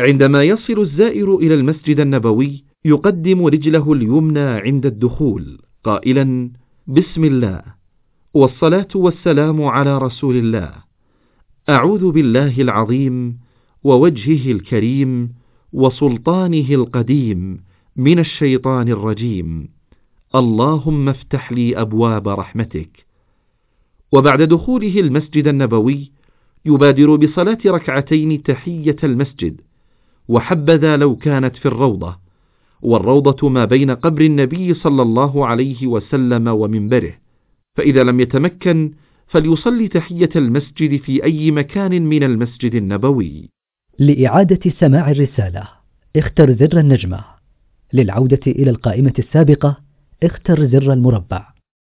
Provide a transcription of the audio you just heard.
عندما يصل الزائر إلى المسجد النبوي يقدم رجله اليمنى عند الدخول قائلا بسم الله والصلاة والسلام على رسول الله أعوذ بالله العظيم ووجهه الكريم وسلطانه القديم من الشيطان الرجيم اللهم افتح لي أبواب رحمتك. وبعد دخوله المسجد النبوي يبادر بصلاة ركعتين تحية المسجد وحبذا لو كانت في الروضة والروضة ما بين قبر النبي صلى الله عليه وسلم ومنبره فإذا لم يتمكن فليصلي تحية المسجد في أي مكان من المسجد النبوي. لإعادة سماع الرسالة اختر زر النجمة. للعودة إلى القائمة السابقة اختر زر المربع.